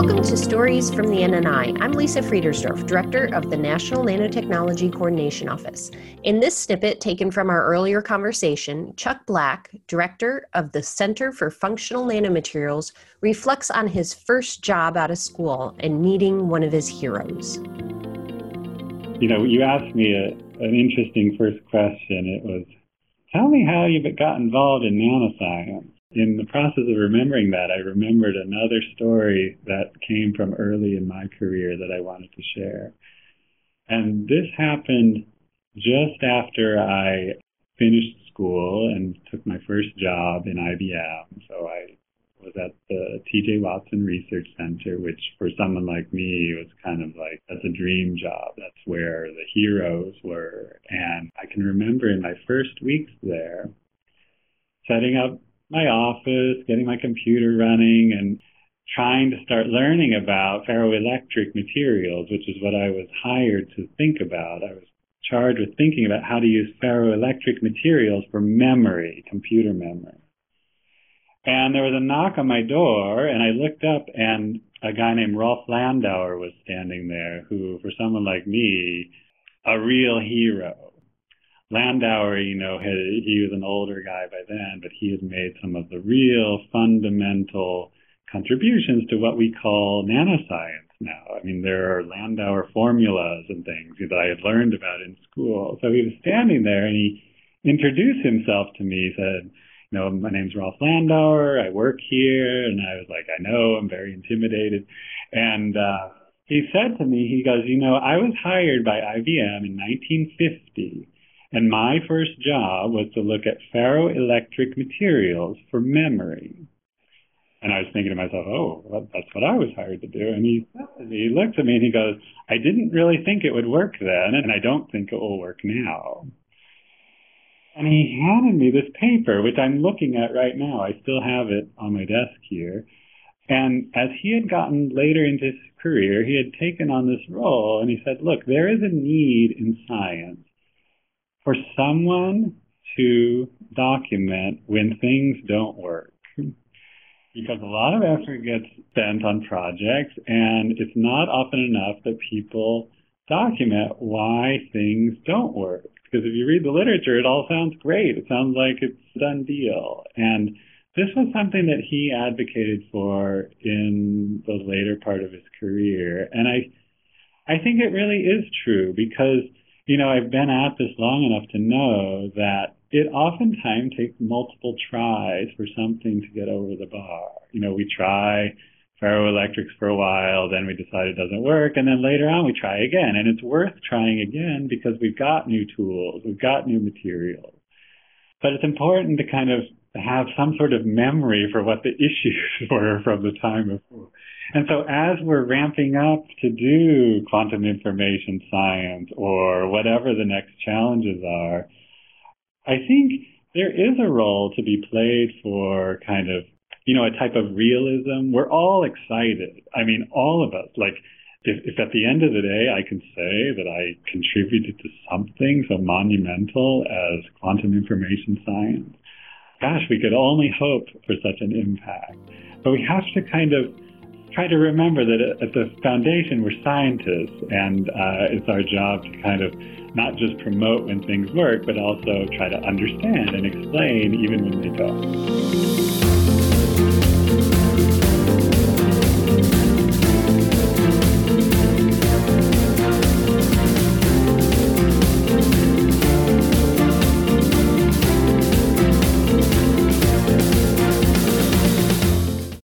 Welcome to Stories from the NNI. I'm Lisa Friedersdorf, Director of the National Nanotechnology Coordination Office. In this snippet taken from our earlier conversation, Chuck Black, Director of the Center for Functional Nanomaterials, reflects on his first job out of school and meeting one of his heroes. You know, you asked me a, an interesting first question. It was, tell me how you got involved in nanoscience in the process of remembering that, I remembered another story that came from early in my career that I wanted to share. And this happened just after I finished school and took my first job in IBM. So I was at the TJ Watson Research Center, which for someone like me was kind of like that's a dream job. That's where the heroes were. And I can remember in my first weeks there setting up my office, getting my computer running, and trying to start learning about ferroelectric materials, which is what I was hired to think about. I was charged with thinking about how to use ferroelectric materials for memory, computer memory. And there was a knock on my door, and I looked up, and a guy named Rolf Landauer was standing there, who, for someone like me, a real hero. Landauer, you know, had, he was an older guy by then, but he has made some of the real fundamental contributions to what we call nanoscience now. I mean, there are Landauer formulas and things that I had learned about in school. So he was standing there and he introduced himself to me, said, you know, my name's Rolf Landauer. I work here. And I was like, I know, I'm very intimidated. And, uh, he said to me, he goes, you know, I was hired by IBM in 1950 and my first job was to look at ferroelectric materials for memory. And I was thinking to myself, oh, that's what I was hired to do. And he, he looked at me and he goes, I didn't really think it would work then, and I don't think it will work now. And he handed me this paper, which I'm looking at right now. I still have it on my desk here. And as he had gotten later into his career, he had taken on this role and he said, look, there is a need in science for someone to document when things don't work. Because a lot of effort gets spent on projects, and it's not often enough that people document why things don't work. Because if you read the literature, it all sounds great. It sounds like it's a done deal. And this was something that he advocated for in the later part of his career. And I, I think it really is true because you know, I've been at this long enough to know that it oftentimes takes multiple tries for something to get over the bar. You know, we try ferroelectrics for a while, then we decide it doesn't work, and then later on we try again. And it's worth trying again because we've got new tools, we've got new materials. But it's important to kind of have some sort of memory for what the issues were from the time before. And so as we're ramping up to do quantum information science or whatever the next challenges are, I think there is a role to be played for kind of, you know, a type of realism. We're all excited. I mean, all of us, like, if, if at the end of the day I can say that I contributed to something so monumental as quantum information science, gosh, we could only hope for such an impact. But we have to kind of try to remember that at the foundation we're scientists, and uh, it's our job to kind of not just promote when things work, but also try to understand and explain even when they don't.